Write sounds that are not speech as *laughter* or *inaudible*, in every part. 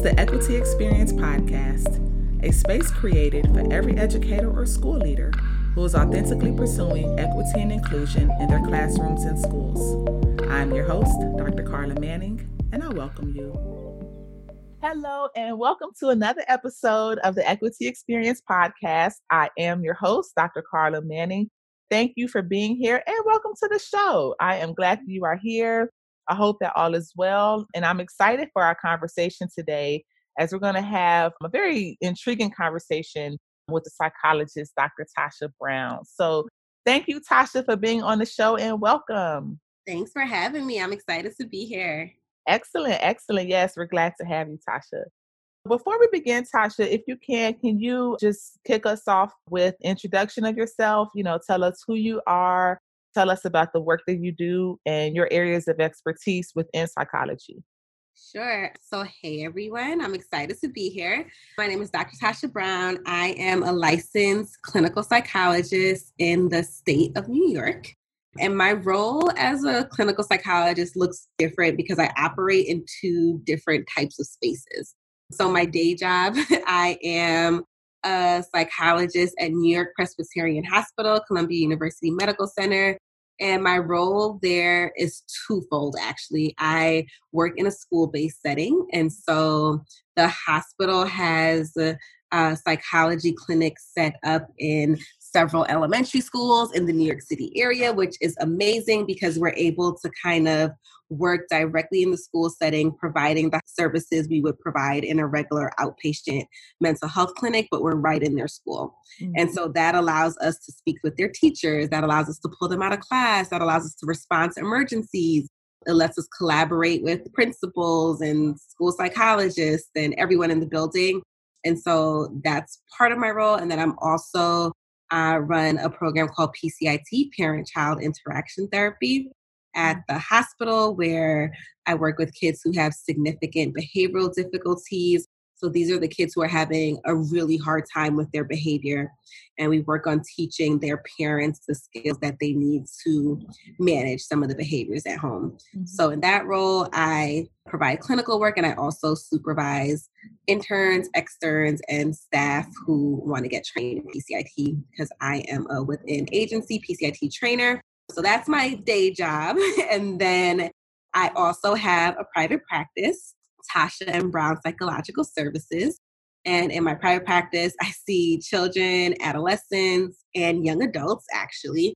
is the Equity Experience Podcast, a space created for every educator or school leader who is authentically pursuing equity and inclusion in their classrooms and schools. I'm your host, Dr. Carla Manning, and I welcome you. Hello, and welcome to another episode of the Equity Experience Podcast. I am your host, Dr. Carla Manning. Thank you for being here and welcome to the show. I am glad you are here. I hope that all is well. And I'm excited for our conversation today as we're going to have a very intriguing conversation with the psychologist, Dr. Tasha Brown. So thank you, Tasha, for being on the show and welcome. Thanks for having me. I'm excited to be here. Excellent, excellent. Yes, we're glad to have you, Tasha. Before we begin, Tasha, if you can, can you just kick us off with introduction of yourself? You know, tell us who you are, tell us about the work that you do and your areas of expertise within psychology. Sure. So, hey everyone, I'm excited to be here. My name is Dr. Tasha Brown. I am a licensed clinical psychologist in the state of New York. And my role as a clinical psychologist looks different because I operate in two different types of spaces. So, my day job, *laughs* I am a psychologist at New York Presbyterian Hospital, Columbia University Medical Center. And my role there is twofold, actually. I work in a school based setting. And so the hospital has a, a psychology clinic set up in several elementary schools in the New York City area, which is amazing because we're able to kind of work directly in the school setting, providing the services we would provide in a regular outpatient mental health clinic, but we're right in their school. Mm-hmm. And so that allows us to speak with their teachers, that allows us to pull them out of class, that allows us to respond to emergencies. It lets us collaborate with principals and school psychologists and everyone in the building. And so that's part of my role. And then I'm also I run a program called PCIT, Parent Child Interaction Therapy, at mm. the hospital where I work with kids who have significant behavioral difficulties. So these are the kids who are having a really hard time with their behavior. And we work on teaching their parents the skills that they need to manage some of the behaviors at home. Mm-hmm. So in that role, I provide clinical work and I also supervise interns, externs, and staff who want to get trained in PCIT because I am a within agency PCIT trainer. So that's my day job. *laughs* and then I also have a private practice, Tasha M. Brown Psychological Services. And in my private practice, I see children, adolescents, and young adults actually.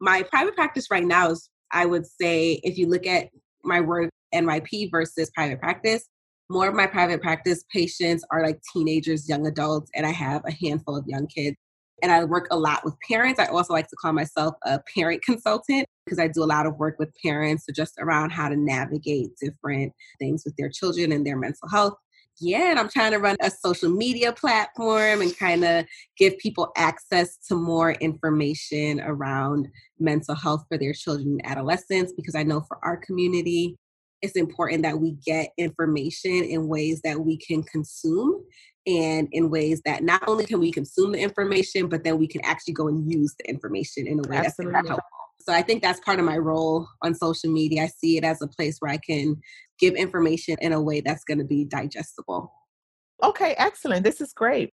My private practice right now is, I would say, if you look at my work NYP versus private practice, more of my private practice patients are like teenagers, young adults, and I have a handful of young kids and I work a lot with parents. I also like to call myself a parent consultant because I do a lot of work with parents so just around how to navigate different things with their children and their mental health. Yeah, and I'm trying to run a social media platform and kind of give people access to more information around mental health for their children and adolescents because I know for our community, it's important that we get information in ways that we can consume and in ways that not only can we consume the information, but then we can actually go and use the information in a way Absolutely. that's helpful. So I think that's part of my role on social media. I see it as a place where I can give information in a way that's going to be digestible. Okay, excellent. This is great.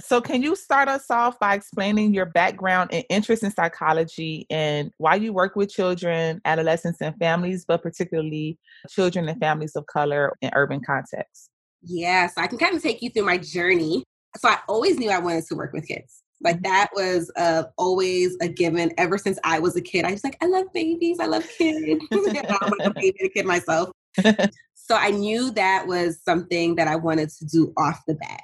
So, can you start us off by explaining your background and interest in psychology and why you work with children, adolescents, and families, but particularly children and families of color in urban contexts? Yeah, so I can kind of take you through my journey. So I always knew I wanted to work with kids. Like mm-hmm. that was uh, always a given ever since I was a kid. I was like, I love babies, I love kids. *laughs* I'm a baby and a kid myself. *laughs* so I knew that was something that I wanted to do off the bat.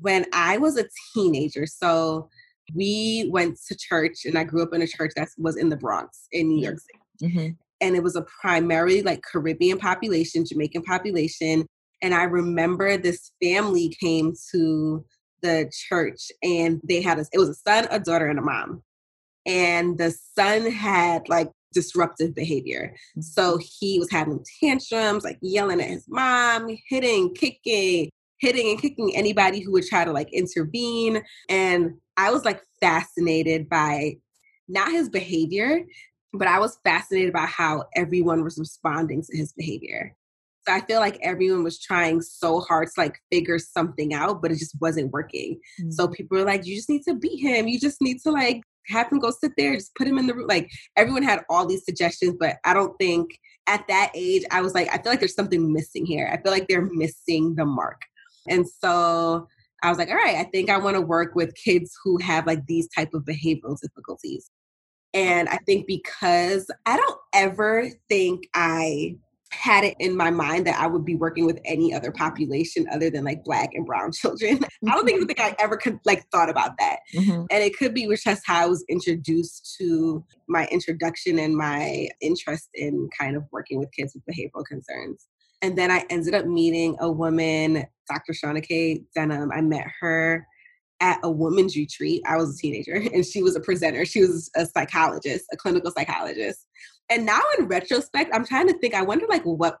When I was a teenager, so we went to church and I grew up in a church that was in the Bronx in New York City. Mm-hmm. And it was a primarily like Caribbean population, Jamaican population. And I remember this family came to the church and they had a, it was a son, a daughter, and a mom. And the son had like disruptive behavior. So mm-hmm. he was having tantrums, like yelling at his mom, hitting, kicking, hitting and kicking anybody who would try to like intervene. And I was like fascinated by not his behavior, but I was fascinated by how everyone was responding to his behavior. So I feel like everyone was trying so hard to like figure something out, but it just wasn't working. Mm-hmm. So people were like, you just need to beat him. You just need to like have him go sit there, just put him in the room. Like everyone had all these suggestions, but I don't think at that age, I was like, I feel like there's something missing here. I feel like they're missing the mark. And so I was like, all right, I think I want to work with kids who have like these type of behavioral difficulties. And I think because I don't ever think I had it in my mind that I would be working with any other population other than like black and brown *laughs* children. I don't think, think I ever could like thought about that. Mm-hmm. And it could be which just how I was introduced to my introduction and my interest in kind of working with kids with behavioral concerns. And then I ended up meeting a woman, Dr. Shauna K. Denham. I met her at a women's retreat. I was a teenager *laughs* and she was a presenter. She was a psychologist, a clinical psychologist. And now in retrospect, I'm trying to think, I wonder like what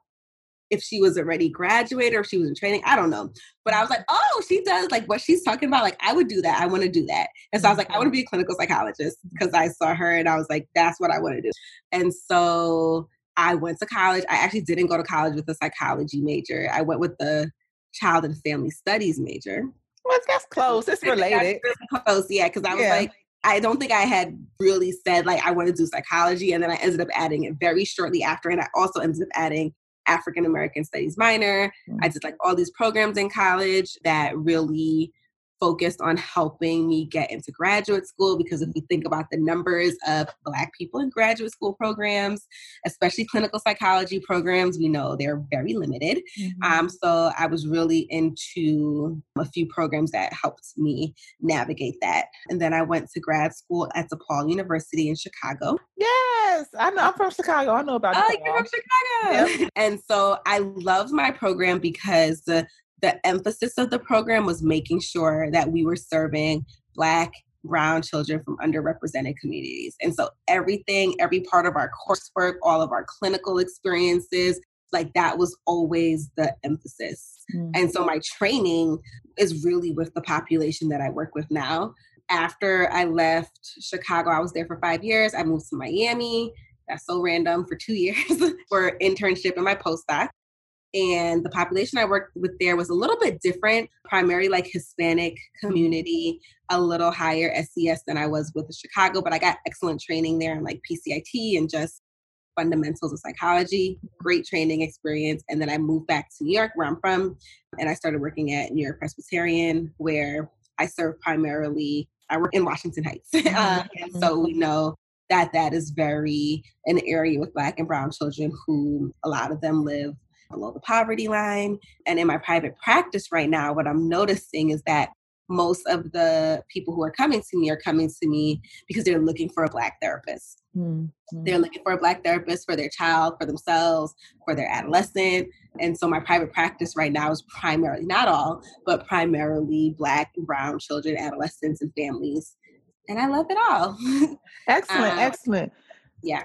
if she was already graduated or if she was in training. I don't know. But I was like, oh, she does like what she's talking about. Like, I would do that. I want to do that. And so I was like, I want to mm-hmm. be a clinical psychologist because I saw her and I was like, that's what I want to do. And so I went to college. I actually didn't go to college with a psychology major. I went with the child and family studies major. Well, that's close. It's related. close, yeah. Because I was yeah. like, I don't think I had really said like I want to do psychology, and then I ended up adding it very shortly after, and I also ended up adding African American Studies minor. Mm-hmm. I did like all these programs in college that really focused on helping me get into graduate school because if we think about the numbers of black people in graduate school programs especially clinical psychology programs we know they're very limited. Mm-hmm. um, so i was really into a few programs that helped me navigate that. And then i went to grad school at depaul university in chicago. Yes i know i'm from *laughs* chicago i know about oh you're from chicago. Yep. and so i love my program because the emphasis of the program was making sure that we were serving Black, brown children from underrepresented communities. And so everything, every part of our coursework, all of our clinical experiences, like that was always the emphasis. Mm-hmm. And so my training is really with the population that I work with now. After I left Chicago, I was there for five years. I moved to Miami. That's so random for two *laughs* years for internship and my postdoc and the population I worked with there was a little bit different, primarily like Hispanic community, a little higher SES than I was with the Chicago, but I got excellent training there in like PCIT and just fundamentals of psychology, great training experience. And then I moved back to New York, where I'm from, and I started working at New York Presbyterian, where I serve primarily, I work in Washington Heights. *laughs* uh, and so we know that that is very an area with Black and Brown children who a lot of them live below the poverty line. And in my private practice right now, what I'm noticing is that most of the people who are coming to me are coming to me because they're looking for a black therapist. Mm-hmm. They're looking for a black therapist for their child, for themselves, for their adolescent. And so my private practice right now is primarily, not all, but primarily black and brown children, adolescents, and families. And I love it all. *laughs* excellent, um, excellent. Yeah.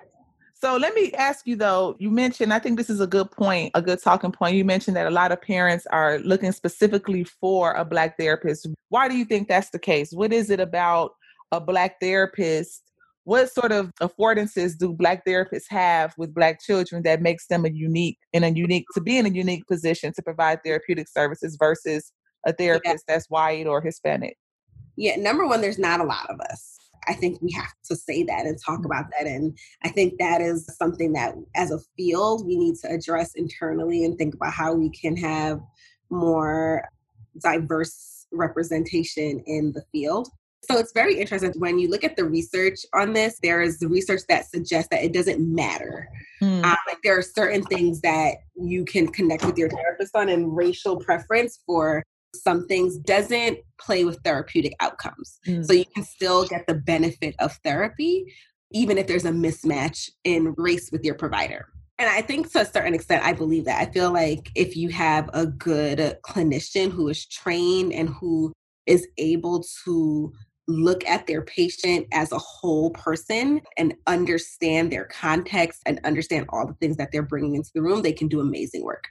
So let me ask you though, you mentioned, I think this is a good point, a good talking point. You mentioned that a lot of parents are looking specifically for a Black therapist. Why do you think that's the case? What is it about a Black therapist? What sort of affordances do Black therapists have with Black children that makes them a unique, in a unique, to be in a unique position to provide therapeutic services versus a therapist yeah. that's white or Hispanic? Yeah, number one, there's not a lot of us. I think we have to say that and talk about that. And I think that is something that as a field we need to address internally and think about how we can have more diverse representation in the field. So it's very interesting when you look at the research on this. There is the research that suggests that it doesn't matter. Mm. Um, like there are certain things that you can connect with your therapist on, and racial preference for some things doesn't play with therapeutic outcomes. Mm. So you can still get the benefit of therapy, even if there's a mismatch in race with your provider. And I think to a certain extent, I believe that. I feel like if you have a good clinician who is trained and who is able to look at their patient as a whole person and understand their context and understand all the things that they're bringing into the room, they can do amazing work.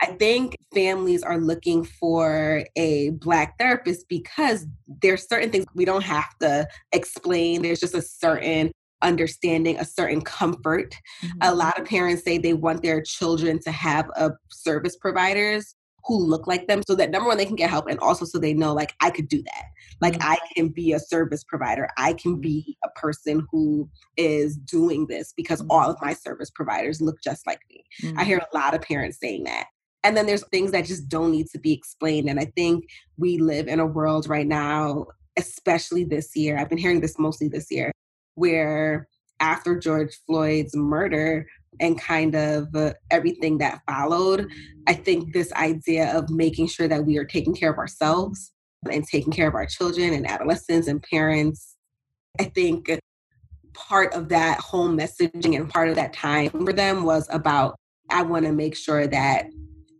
I think families are looking for a Black therapist because there's certain things we don't have to explain. There's just a certain understanding a certain comfort. Mm-hmm. A lot of parents say they want their children to have a service providers who look like them so that number one they can get help and also so they know like i could do that like mm-hmm. i can be a service provider i can be a person who is doing this because mm-hmm. all of my service providers look just like me mm-hmm. i hear a lot of parents saying that and then there's things that just don't need to be explained and i think we live in a world right now especially this year i've been hearing this mostly this year where after george floyd's murder and kind of uh, everything that followed. I think this idea of making sure that we are taking care of ourselves and taking care of our children and adolescents and parents, I think part of that whole messaging and part of that time for them was about I want to make sure that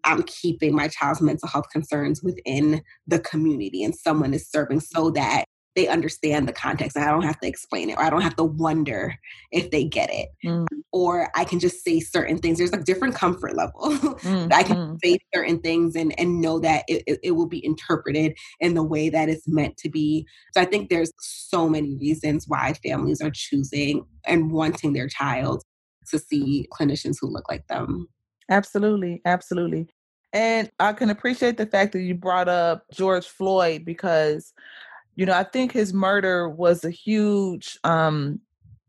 I'm keeping my child's mental health concerns within the community and someone is serving so that they understand the context and I don't have to explain it or I don't have to wonder if they get it. Mm. Or I can just say certain things. There's a different comfort level. *laughs* Mm. I can mm. say certain things and, and know that it, it, it will be interpreted in the way that it's meant to be. So I think there's so many reasons why families are choosing and wanting their child to see clinicians who look like them. Absolutely. Absolutely. And I can appreciate the fact that you brought up George Floyd because you know, I think his murder was a huge um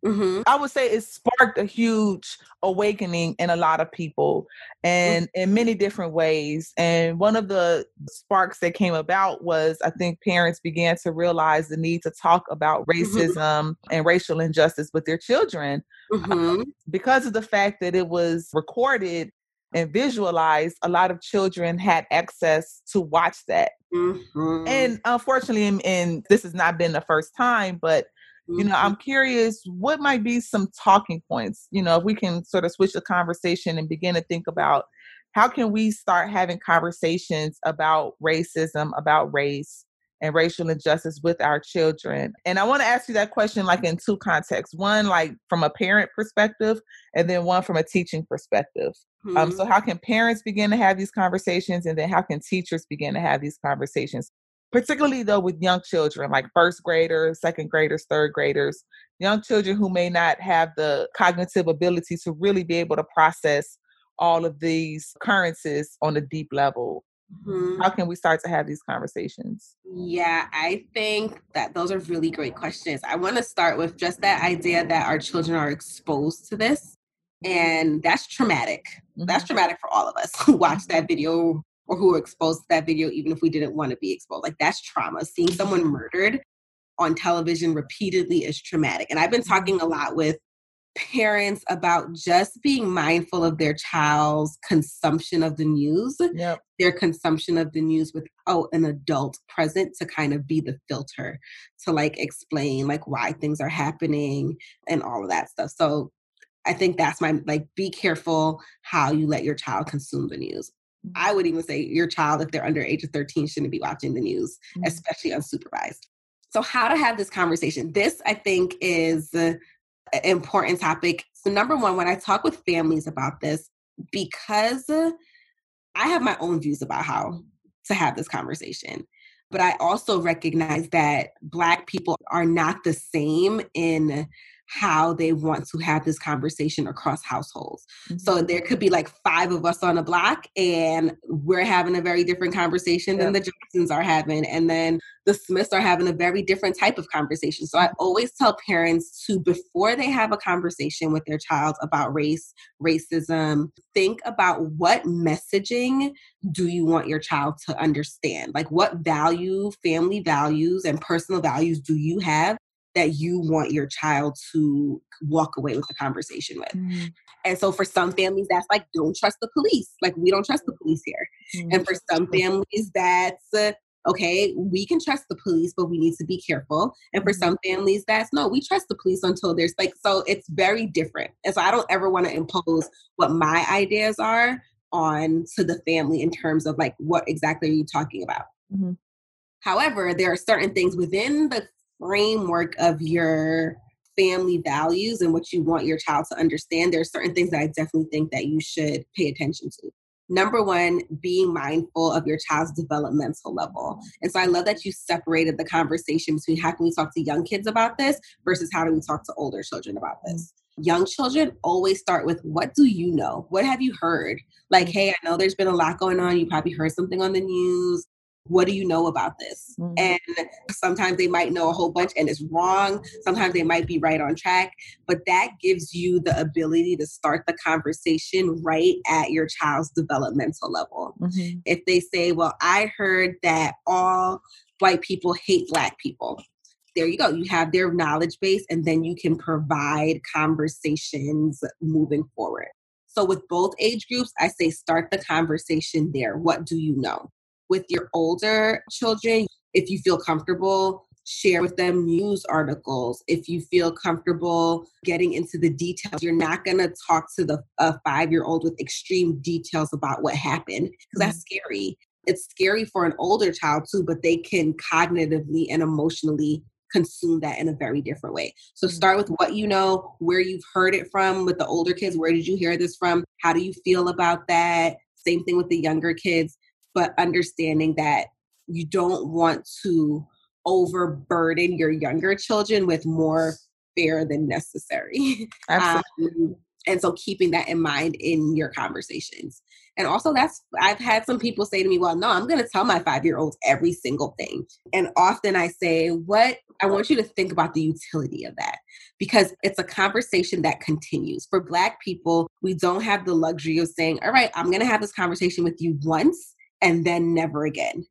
Mm-hmm. I would say it sparked a huge awakening in a lot of people mm. and mm-hmm. in many different ways. And one of the sparks that came about was I think parents began to realize the need to talk about mm-hmm. racism mm-hmm. and racial injustice with their children um, because of the fact that it was recorded and visualized, a lot of children had access to watch that. Mm-hmm. And unfortunately, and, and this has not been the first time, but you know, I'm mm-hmm. curious what might be some talking points. You know, if we can sort of switch the conversation and begin to think about how can we start having conversations about racism, about race, and racial injustice with our children. And I want to ask you that question like in two contexts. One like from a parent perspective and then one from a teaching perspective. Mm-hmm. Um, so mm-hmm. how can parents begin to have these conversations and then how can teachers begin to have these conversations? Particularly though with young children like first graders, second graders, third graders, young children who may not have the cognitive ability to really be able to process all of these occurrences on a deep level. Mm-hmm. How can we start to have these conversations? Yeah, I think that those are really great questions. I want to start with just that idea that our children are exposed to this. And that's traumatic. Mm-hmm. That's traumatic for all of us who watch that video or who are exposed to that video, even if we didn't want to be exposed. Like that's trauma. Seeing someone murdered on television repeatedly is traumatic. And I've been talking a lot with parents about just being mindful of their child's consumption of the news, yep. their consumption of the news without an adult present to kind of be the filter to like explain like why things are happening and all of that stuff. So I think that's my like be careful how you let your child consume the news. I would even say your child, if they're under age of 13, shouldn't be watching the news, mm-hmm. especially unsupervised. So, how to have this conversation? This, I think, is important topic. So, number one, when I talk with families about this, because I have my own views about how to have this conversation, but I also recognize that Black people are not the same in how they want to have this conversation across households. Mm-hmm. So there could be like five of us on a block and we're having a very different conversation than the Johnsons are having. And then the Smiths are having a very different type of conversation. So I always tell parents to, before they have a conversation with their child about race, racism, think about what messaging do you want your child to understand? Like what value, family values, and personal values do you have that you want your child to walk away with the conversation with. Mm-hmm. And so for some families, that's like, don't trust the police. Like, we don't trust the police here. Mm-hmm. And for some families, that's, uh, okay, we can trust the police, but we need to be careful. And for mm-hmm. some families, that's no, we trust the police until there's like, so it's very different. And so I don't ever want to impose what my ideas are on to the family in terms of like, what exactly are you talking about? Mm-hmm. However, there are certain things within the framework of your family values and what you want your child to understand, there are certain things that I definitely think that you should pay attention to. number one, being mindful of your child's developmental level. And so I love that you separated the conversation between how can we talk to young kids about this versus how do we talk to older children about this. Mm-hmm. Young children always start with, What do you know? What have you heard? Like, mm-hmm. hey, I know there's been a lot going on. You probably heard something on the news what do you know about this? Mm-hmm. And sometimes they might know a whole bunch and it's wrong. Sometimes they might be right on track, but that gives you the ability to start the conversation right at your child's developmental level. Mm-hmm. If they say, Well, I heard that all white people hate black people. There you go. You have their knowledge base, and then you can provide conversations moving forward. So, with both age groups, I say start the conversation there. What do you know? With your older children, if you feel comfortable, share with them news articles. If you feel comfortable getting into the details, you're not going to talk to the a five year old with extreme details about what happened because that's mm-hmm. scary. It's scary for an older child too, but they can cognitively and emotionally consume that in a very different way. So mm-hmm. start with what you know, where you've heard it from with the older kids. Where did you hear this from? How do you feel about that? Same thing with the younger kids but understanding that you don't want to overburden your younger children with more fear than necessary. *laughs* Absolutely. Um, and so keeping that in mind in your conversations. And also that's I've had some people say to me, "Well, no, I'm going to tell my 5-year-olds every single thing." And often I say, "What I want you to think about the utility of that because it's a conversation that continues. For black people, we don't have the luxury of saying, "All right, I'm going to have this conversation with you once and then never again.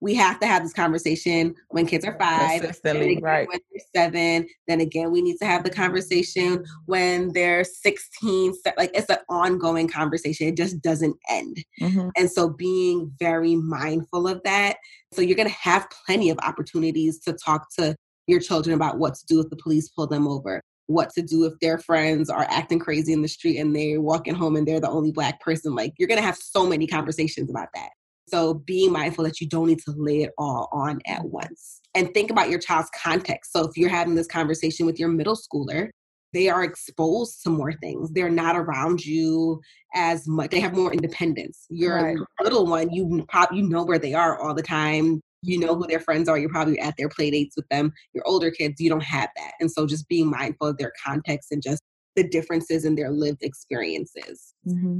We have to have this conversation when kids are five, again, right. when they're seven. Then again, we need to have the conversation when they're 16. Like it's an ongoing conversation. It just doesn't end. Mm-hmm. And so being very mindful of that. So you're going to have plenty of opportunities to talk to your children about what to do if the police pull them over what to do if their friends are acting crazy in the street and they're walking home and they're the only black person. Like you're gonna have so many conversations about that. So being mindful that you don't need to lay it all on at once. And think about your child's context. So if you're having this conversation with your middle schooler, they are exposed to more things. They're not around you as much. They have more independence. Your right. little one, you probably you know where they are all the time you know who their friends are you're probably at their play dates with them your older kids you don't have that and so just being mindful of their context and just the differences in their lived experiences mm-hmm.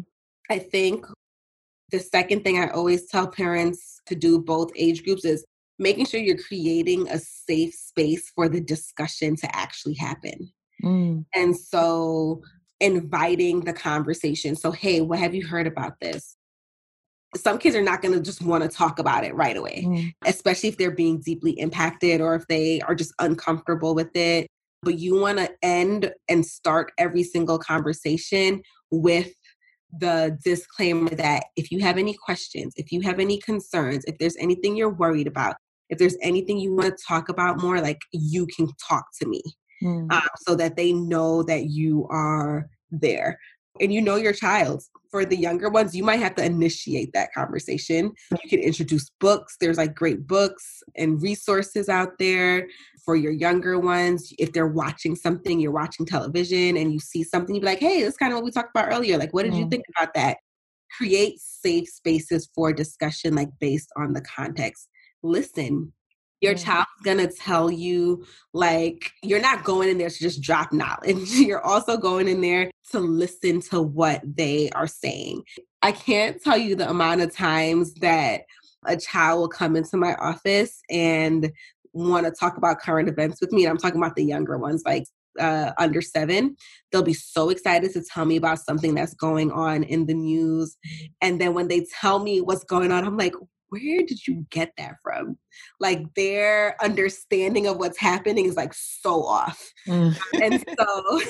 i think the second thing i always tell parents to do both age groups is making sure you're creating a safe space for the discussion to actually happen mm. and so inviting the conversation so hey what have you heard about this some kids are not going to just want to talk about it right away, mm. especially if they're being deeply impacted or if they are just uncomfortable with it. But you want to end and start every single conversation with the disclaimer that if you have any questions, if you have any concerns, if there's anything you're worried about, if there's anything you want to talk about more, like you can talk to me mm. um, so that they know that you are there and you know your child. For the younger ones, you might have to initiate that conversation. You can introduce books. There's like great books and resources out there for your younger ones. If they're watching something, you're watching television and you see something, you be like, hey, that's kind of what we talked about earlier. Like, what did mm-hmm. you think about that? Create safe spaces for discussion, like based on the context. Listen, your child's gonna tell you like you're not going in there to just drop knowledge *laughs* you're also going in there to listen to what they are saying i can't tell you the amount of times that a child will come into my office and want to talk about current events with me and i'm talking about the younger ones like uh, under seven, they'll be so excited to tell me about something that's going on in the news. And then when they tell me what's going on, I'm like, where did you get that from? Like their understanding of what's happening is like so off. Mm. and so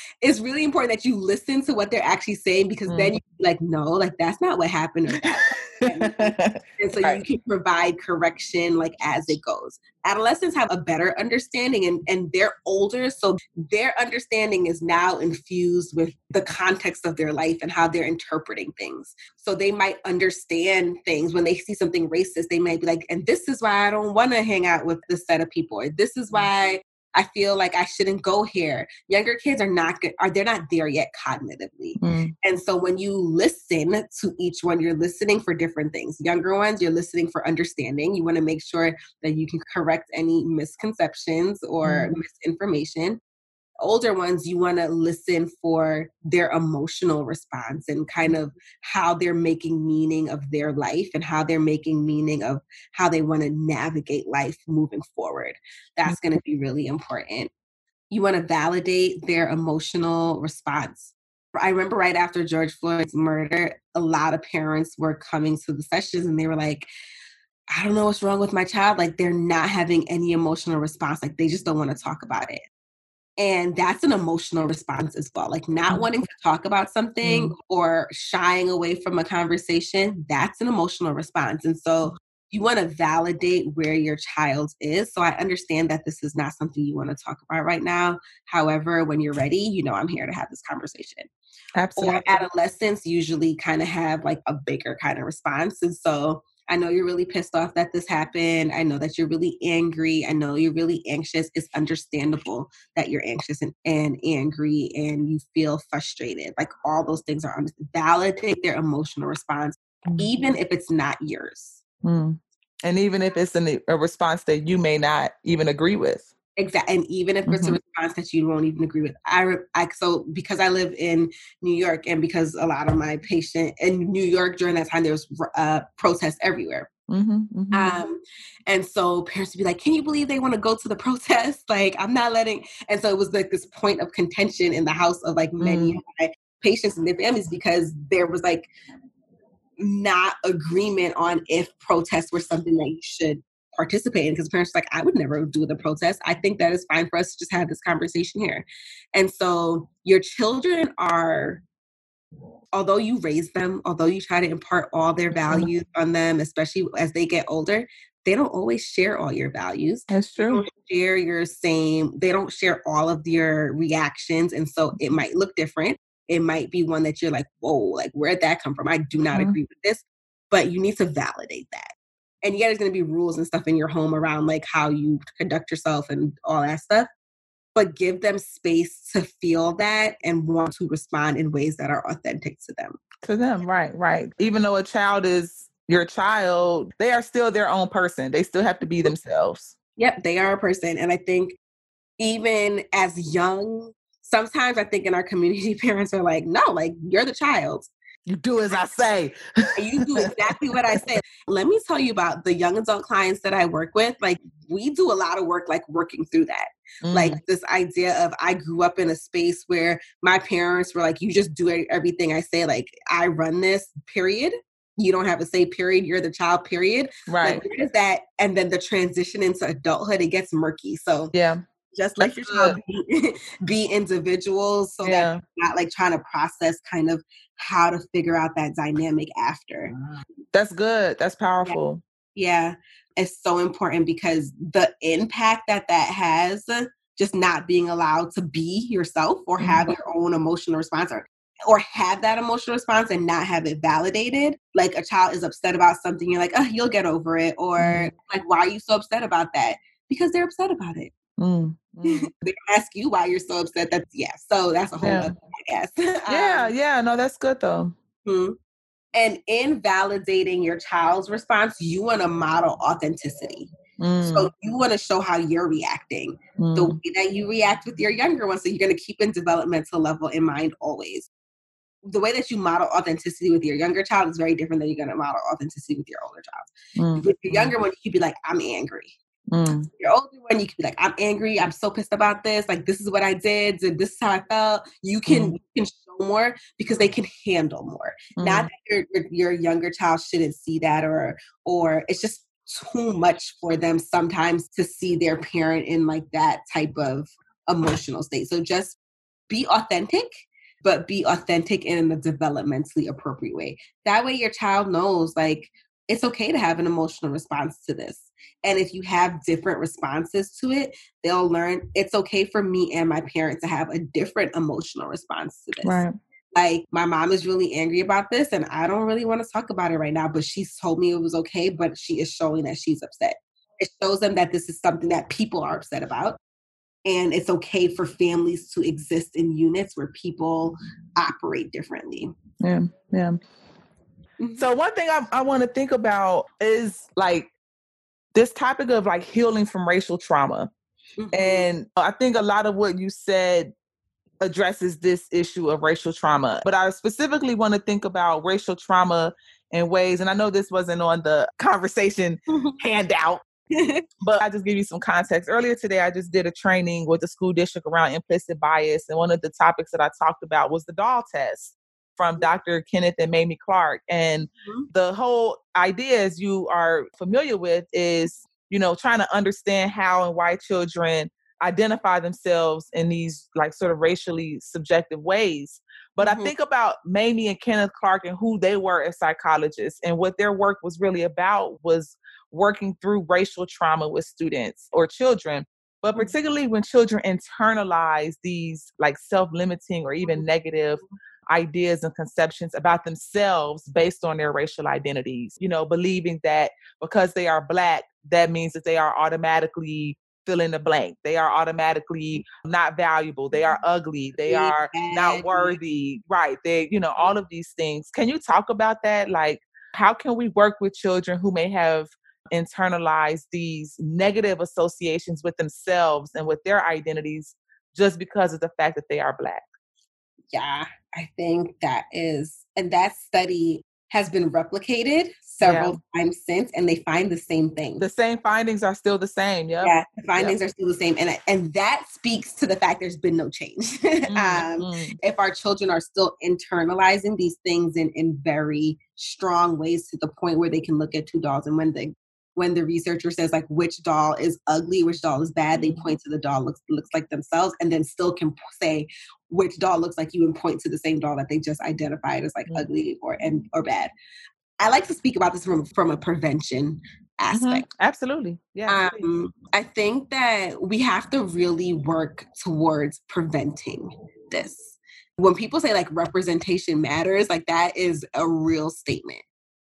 *laughs* it's really important that you listen to what they're actually saying because mm. then you like, no, like that's not what happened. And so right. you can provide correction like as it goes adolescents have a better understanding and, and they're older so their understanding is now infused with the context of their life and how they're interpreting things so they might understand things when they see something racist they might be like and this is why i don't want to hang out with this set of people or this is mm. why I feel like I shouldn't go here. Younger kids are not good, are they're not there yet cognitively. Mm. And so when you listen to each one, you're listening for different things. Younger ones, you're listening for understanding. You want to make sure that you can correct any misconceptions or mm. misinformation older ones, you want to listen for their emotional response and kind of how they're making meaning of their life and how they're making meaning of how they want to navigate life moving forward. That's going to be really important. You want to validate their emotional response. I remember right after George Floyd's murder, a lot of parents were coming to the sessions and they were like, I don't know what's wrong with my child. Like they're not having any emotional response. Like they just don't want to talk about it. And that's an emotional response as well. Like not mm-hmm. wanting to talk about something mm-hmm. or shying away from a conversation, that's an emotional response. And so you want to validate where your child is. So I understand that this is not something you want to talk about right now. However, when you're ready, you know, I'm here to have this conversation. Absolutely. Or adolescents usually kind of have like a bigger kind of response. And so I know you're really pissed off that this happened. I know that you're really angry. I know you're really anxious. It's understandable that you're anxious and, and angry and you feel frustrated. Like all those things are. Validate their emotional response, mm-hmm. even if it's not yours. Mm. And even if it's an, a response that you may not even agree with. Exactly. And even if it's mm-hmm. a response that you won't even agree with. I, I, so because I live in New York and because a lot of my patient in New York during that time, there was uh, protests everywhere. Mm-hmm, mm-hmm. Um, and so parents would be like, "Can you believe they want to go to the *laughs* protest? Like, I'm not letting." And so it was like this point of contention in the house of like many mm. patients and their families because there was like not agreement on if protests were something that you should participate in because parents like i would never do the protest. I think that is fine for us to just have this conversation here. And so your children are although you raise them although you try to impart all their mm-hmm. values on them especially as they get older they don't always share all your values. That's true. share your same they don't share all of your reactions and so it might look different. It might be one that you're like whoa like where'd that come from? I do not mm-hmm. agree with this. But you need to validate that and yeah, there's going to be rules and stuff in your home around like how you conduct yourself and all that stuff. But give them space to feel that and want to respond in ways that are authentic to them. To them, right, right. Even though a child is your child, they are still their own person. They still have to be themselves. Yep, they are a person. And I think even as young, sometimes I think in our community, *laughs* parents are like, no, like you're the child. You do as I say. you do exactly what I say. Let me tell you about the young adult clients that I work with. Like, we do a lot of work, like working through that. Mm. Like, this idea of I grew up in a space where my parents were like, you just do everything I say. Like, I run this, period. You don't have to say period. You're the child, period. Right. Like, where is that? And then the transition into adulthood, it gets murky. So, yeah just let your child be, *laughs* be, individuals so yeah. that not like trying to process kind of how to figure out that dynamic after. That's good. That's powerful. Yeah. yeah. It's so important because the impact that that has, just not being allowed to be yourself or have mm-hmm. your own emotional response or or have that emotional response and not have it validated. Like a child is upset about something, you're like, oh, you'll get over it. Or mm-hmm. like, why are you so upset about that? Because they're upset about it. Mm, mm. *laughs* they ask you why you're so upset. That's yeah. So that's a whole yeah. other, I guess. yeah, um, yeah. No, that's good though. Hmm. And in validating your child's response, you want to model authenticity. Mm. So you want to show how you're reacting, mm. the way that you react with your younger ones. So you're going to keep in developmental level in mind always. The way that you model authenticity with your younger child is very different than you're going to model authenticity with your older child. Mm. With your younger one, you could be like, "I'm angry," Mm. Your older one, you can be like, I'm angry, I'm so pissed about this, like this is what I did, and this is how I felt. You can mm. you can show more because they can handle more. Mm. Not that your, your, your younger child shouldn't see that or or it's just too much for them sometimes to see their parent in like that type of emotional state. So just be authentic but be authentic in a developmentally appropriate way. That way, your child knows like it's okay to have an emotional response to this. And if you have different responses to it, they'll learn it's okay for me and my parents to have a different emotional response to this. Right. Like my mom is really angry about this and I don't really want to talk about it right now, but she's told me it was okay, but she is showing that she's upset. It shows them that this is something that people are upset about. and it's okay for families to exist in units where people operate differently. Yeah, yeah. Mm-hmm. So one thing I, I want to think about is like this topic of like healing from racial trauma. Mm-hmm. And I think a lot of what you said addresses this issue of racial trauma. But I specifically want to think about racial trauma in ways, and I know this wasn't on the *laughs* conversation handout, *laughs* but I just give you some context. Earlier today, I just did a training with the school district around implicit bias, and one of the topics that I talked about was the doll test from mm-hmm. Dr. Kenneth and Mamie Clark. And mm-hmm. the whole idea, as you are familiar with, is you know trying to understand how and why children identify themselves in these like sort of racially subjective ways. But mm-hmm. I think about Mamie and Kenneth Clark and who they were as psychologists and what their work was really about was working through racial trauma with students or children. But mm-hmm. particularly when children internalize these like self limiting or even negative ideas and conceptions about themselves based on their racial identities, you know, believing that because they are Black, that means that they are automatically fill in the blank. They are automatically not valuable. They are mm-hmm. ugly. They are not worthy. Right. They, you know, all of these things. Can you talk about that? Like, how can we work with children who may have internalized these negative associations with themselves and with their identities just because of the fact that they are Black? Yeah, I think that is, and that study has been replicated several yeah. times since and they find the same thing the same findings are still the same yep. yeah the findings yep. are still the same and and that speaks to the fact there's been no change *laughs* mm-hmm. um, if our children are still internalizing these things in in very strong ways to the point where they can look at two dolls and when the when the researcher says like which doll is ugly, which doll is bad, they mm-hmm. point to the doll looks looks like themselves, and then still can say which doll looks like you and point to the same doll that they just identified as like mm-hmm. ugly or and or bad. I like to speak about this from from a prevention mm-hmm. aspect. Mm-hmm. Absolutely. Yeah. Um, I think that we have to really work towards preventing this. When people say like representation matters, like that is a real statement.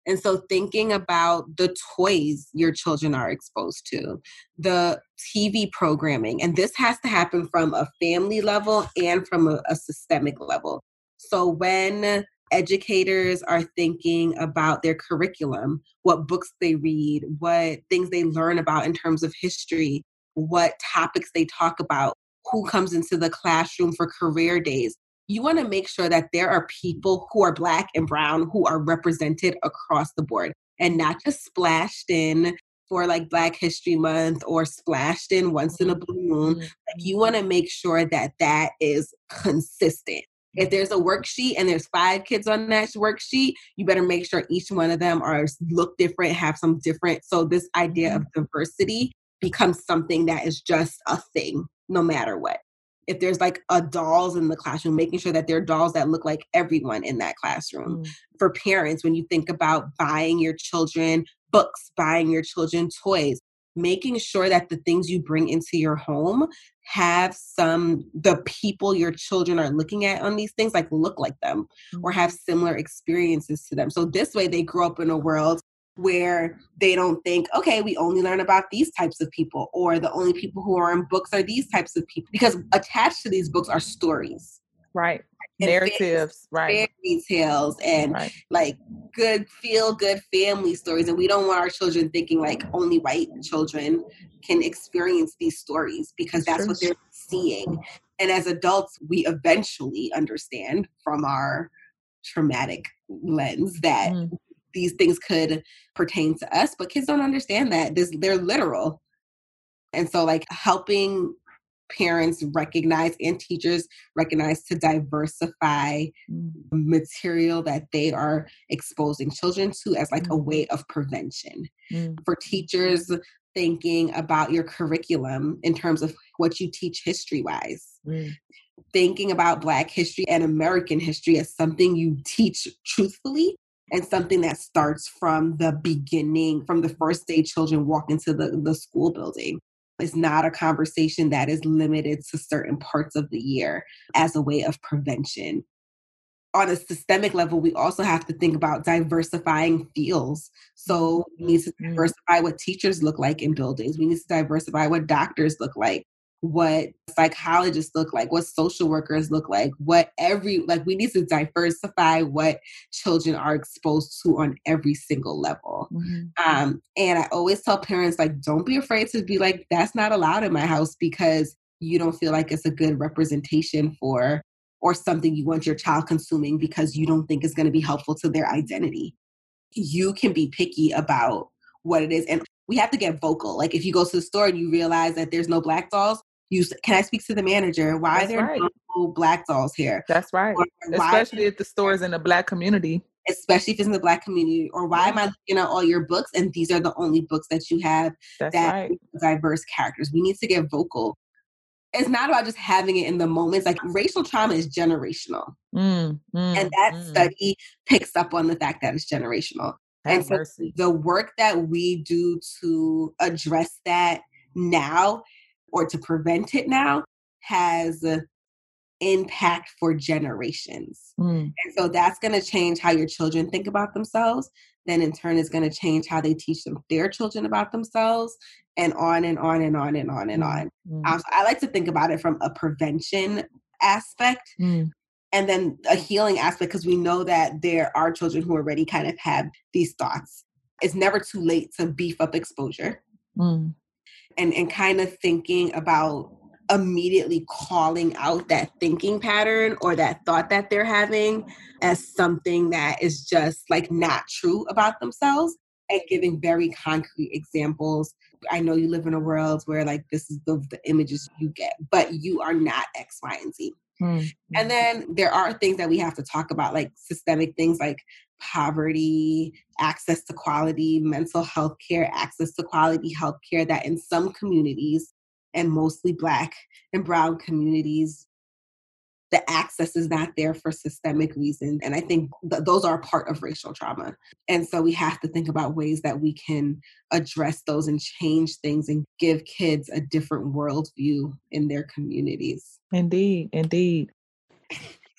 And so, thinking about the toys your children are exposed to, the TV programming, and this has to happen from a family level and from a, a systemic level. So, when educators are thinking about their curriculum, what books they read, what things they learn about in terms of history, what topics they talk about, who comes into the classroom for career days you want to make sure that there are people who are black and brown who are represented across the board and not just splashed in for like black history month or splashed in once in a blue moon. Like you want to make sure that that is consistent. If there's a worksheet and there's five kids on that worksheet you better make sure each one of them are look different have some different so this idea of mm-hmm. diversity becomes something that is just a thing no matter what if there's like a dolls in the classroom making sure that there are dolls that look like everyone in that classroom mm. for parents when you think about buying your children books buying your children toys making sure that the things you bring into your home have some the people your children are looking at on these things like look like them mm. or have similar experiences to them so this way they grow up in a world where they don't think, okay, we only learn about these types of people, or the only people who are in books are these types of people. Because attached to these books are stories. Right. Narratives, right. Fairy tales and right. like good feel good family stories. And we don't want our children thinking like only white children can experience these stories because that's what they're seeing. And as adults, we eventually understand from our traumatic lens that mm these things could pertain to us, but kids don't understand that. This they're literal. And so like helping parents recognize and teachers recognize to diversify mm. material that they are exposing children to as like mm. a way of prevention. Mm. For teachers thinking about your curriculum in terms of what you teach history wise. Mm. Thinking about Black history and American history as something you teach truthfully and something that starts from the beginning, from the first day children walk into the, the school building. It's not a conversation that is limited to certain parts of the year as a way of prevention. On a systemic level, we also have to think about diversifying fields. So we need to mm-hmm. diversify what teachers look like in buildings. We need to diversify what doctors look like what psychologists look like, what social workers look like, what every, like, we need to diversify what children are exposed to on every single level. Mm-hmm. Um, and I always tell parents, like, don't be afraid to be like, that's not allowed in my house because you don't feel like it's a good representation for or something you want your child consuming because you don't think is going to be helpful to their identity. You can be picky about what it is. And we have to get vocal. Like if you go to the store and you realize that there's no black dolls, you can I speak to the manager? Why That's are there right. no black dolls here? That's right. Especially if the store is in the black community. Especially if it's in the black community. Or why am I looking at all your books and these are the only books that you have That's that right. diverse characters? We need to get vocal it's not about just having it in the moments. Like racial trauma is generational. Mm, mm, and that mm. study picks up on the fact that it's generational. Have and so mercy. the work that we do to address that now or to prevent it now has impact for generations. Mm. And so that's going to change how your children think about themselves. Then in turn is going to change how they teach them their children about themselves and on and on and on and on and on. Mm. Um, so I like to think about it from a prevention aspect mm. and then a healing aspect because we know that there are children who already kind of have these thoughts. It's never too late to beef up exposure mm. And, and kind of thinking about immediately calling out that thinking pattern or that thought that they're having as something that is just like not true about themselves and giving very concrete examples. I know you live in a world where like this is the, the images you get, but you are not X, Y, and Z. Mm-hmm. And then there are things that we have to talk about, like systemic things like poverty, access to quality mental health care, access to quality health care that in some communities and mostly black and brown communities the access is not there for systemic reasons. And I think th- those are part of racial trauma. And so we have to think about ways that we can address those and change things and give kids a different worldview in their communities. Indeed, indeed.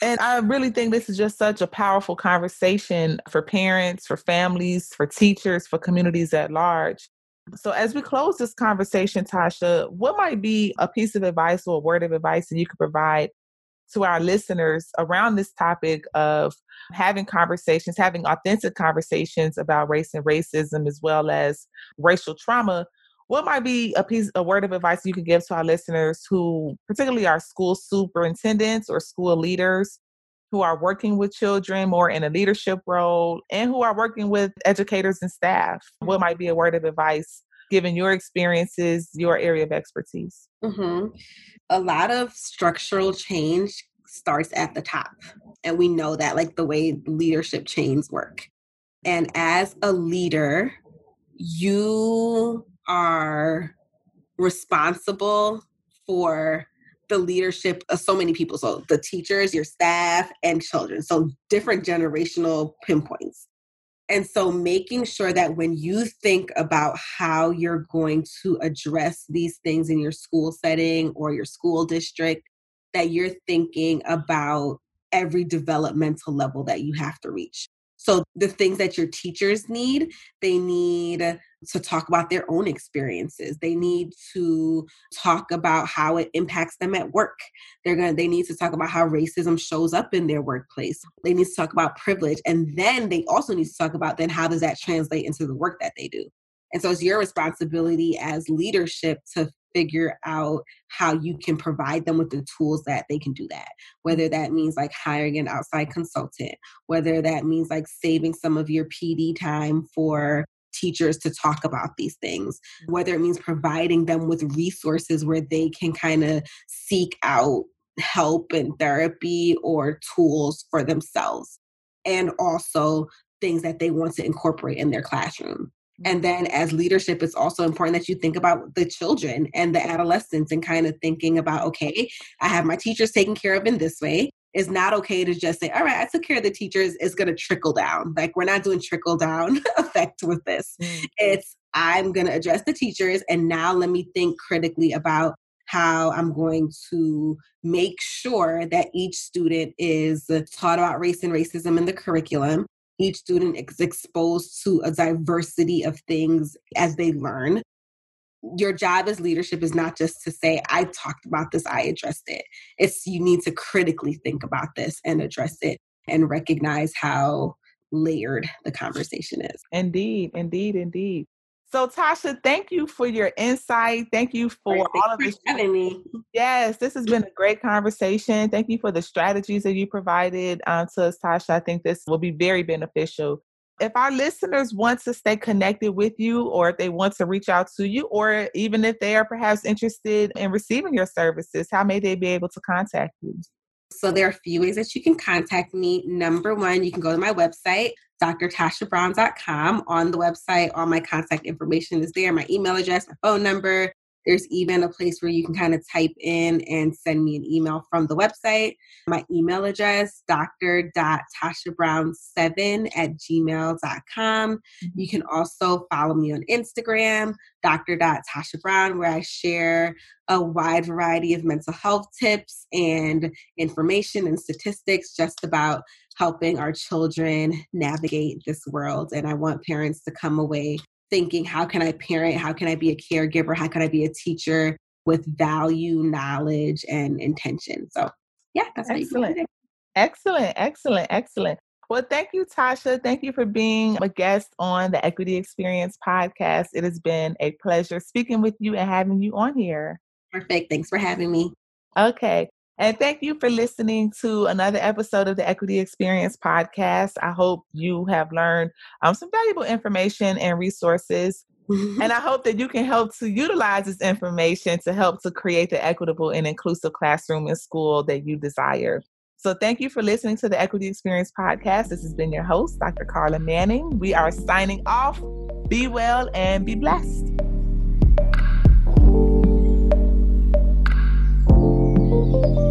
And I really think this is just such a powerful conversation for parents, for families, for teachers, for communities at large. So, as we close this conversation, Tasha, what might be a piece of advice or a word of advice that you could provide to our listeners around this topic of having conversations, having authentic conversations about race and racism as well as racial trauma. What might be a piece, a word of advice you could give to our listeners who, particularly our school superintendents or school leaders, who are working with children more in a leadership role and who are working with educators and staff? What might be a word of advice given your experiences, your area of expertise? Mm-hmm a lot of structural change starts at the top. And we know that, like the way leadership chains work. And as a leader, you are responsible for the leadership of so many people. So the teachers, your staff, and children. So different generational pinpoints. And so making sure that when you think about how you're going to address these things in your school setting or your school district, that you're thinking about every developmental level that you have to reach. So the things that your teachers need, they need to talk about their own experiences. They need to talk about how it impacts them at work. They're going to they need to talk about how racism shows up in their workplace. They need to talk about privilege and then they also need to talk about then how does that translate into the work that they do. And so it's your responsibility as leadership to figure out how you can provide them with the tools that they can do that. Whether that means like hiring an outside consultant, whether that means like saving some of your PD time for teachers to talk about these things, whether it means providing them with resources where they can kind of seek out help and therapy or tools for themselves, and also things that they want to incorporate in their classroom. And then as leadership, it's also important that you think about the children and the adolescents and kind of thinking about, okay, I have my teachers taken care of in this way. It's not okay to just say, all right, I took care of the teachers. It's going to trickle down. Like we're not doing trickle down *laughs* effect with this. Mm-hmm. It's, I'm going to address the teachers. And now let me think critically about how I'm going to make sure that each student is taught about race and racism in the curriculum each student is exposed to a diversity of things as they learn. your job as leadership is not just to say, I talked about this, I addressed it. It's you need to critically think about this and address it and recognize how layered the conversation is. Indeed, indeed, indeed. So, Tasha, thank you for your insight. Thank you for right, all of this. Having me. *laughs* Yes, this has been a great conversation. Thank you for the strategies that you provided um, to us, Tasha. I think this will be very beneficial. If our listeners want to stay connected with you, or if they want to reach out to you, or even if they are perhaps interested in receiving your services, how may they be able to contact you? So there are a few ways that you can contact me. Number one, you can go to my website, drtashabrown.com. On the website, all my contact information is there, my email address, my phone number, there's even a place where you can kind of type in and send me an email from the website. My email address, dr.tashabrown7 at gmail.com. Mm-hmm. You can also follow me on Instagram, dr.tashabrown, where I share a wide variety of mental health tips and information and statistics just about helping our children navigate this world. And I want parents to come away thinking, how can I parent? How can I be a caregiver? How can I be a teacher with value, knowledge, and intention? So, yeah, that's excellent. Excellent, excellent, excellent. Well, thank you, Tasha. Thank you for being a guest on the Equity Experience podcast. It has been a pleasure speaking with you and having you on here. Perfect. Thanks for having me. Okay. And thank you for listening to another episode of the Equity Experience podcast. I hope you have learned um, some valuable information and resources. and mm-hmm. I hope that you can help to utilize this information to help to create the equitable and inclusive classroom and school that you desire. So, thank you for listening to the Equity Experience podcast. This has been your host, Dr. Carla Manning. We are signing off. Be well and be blessed. Thank you.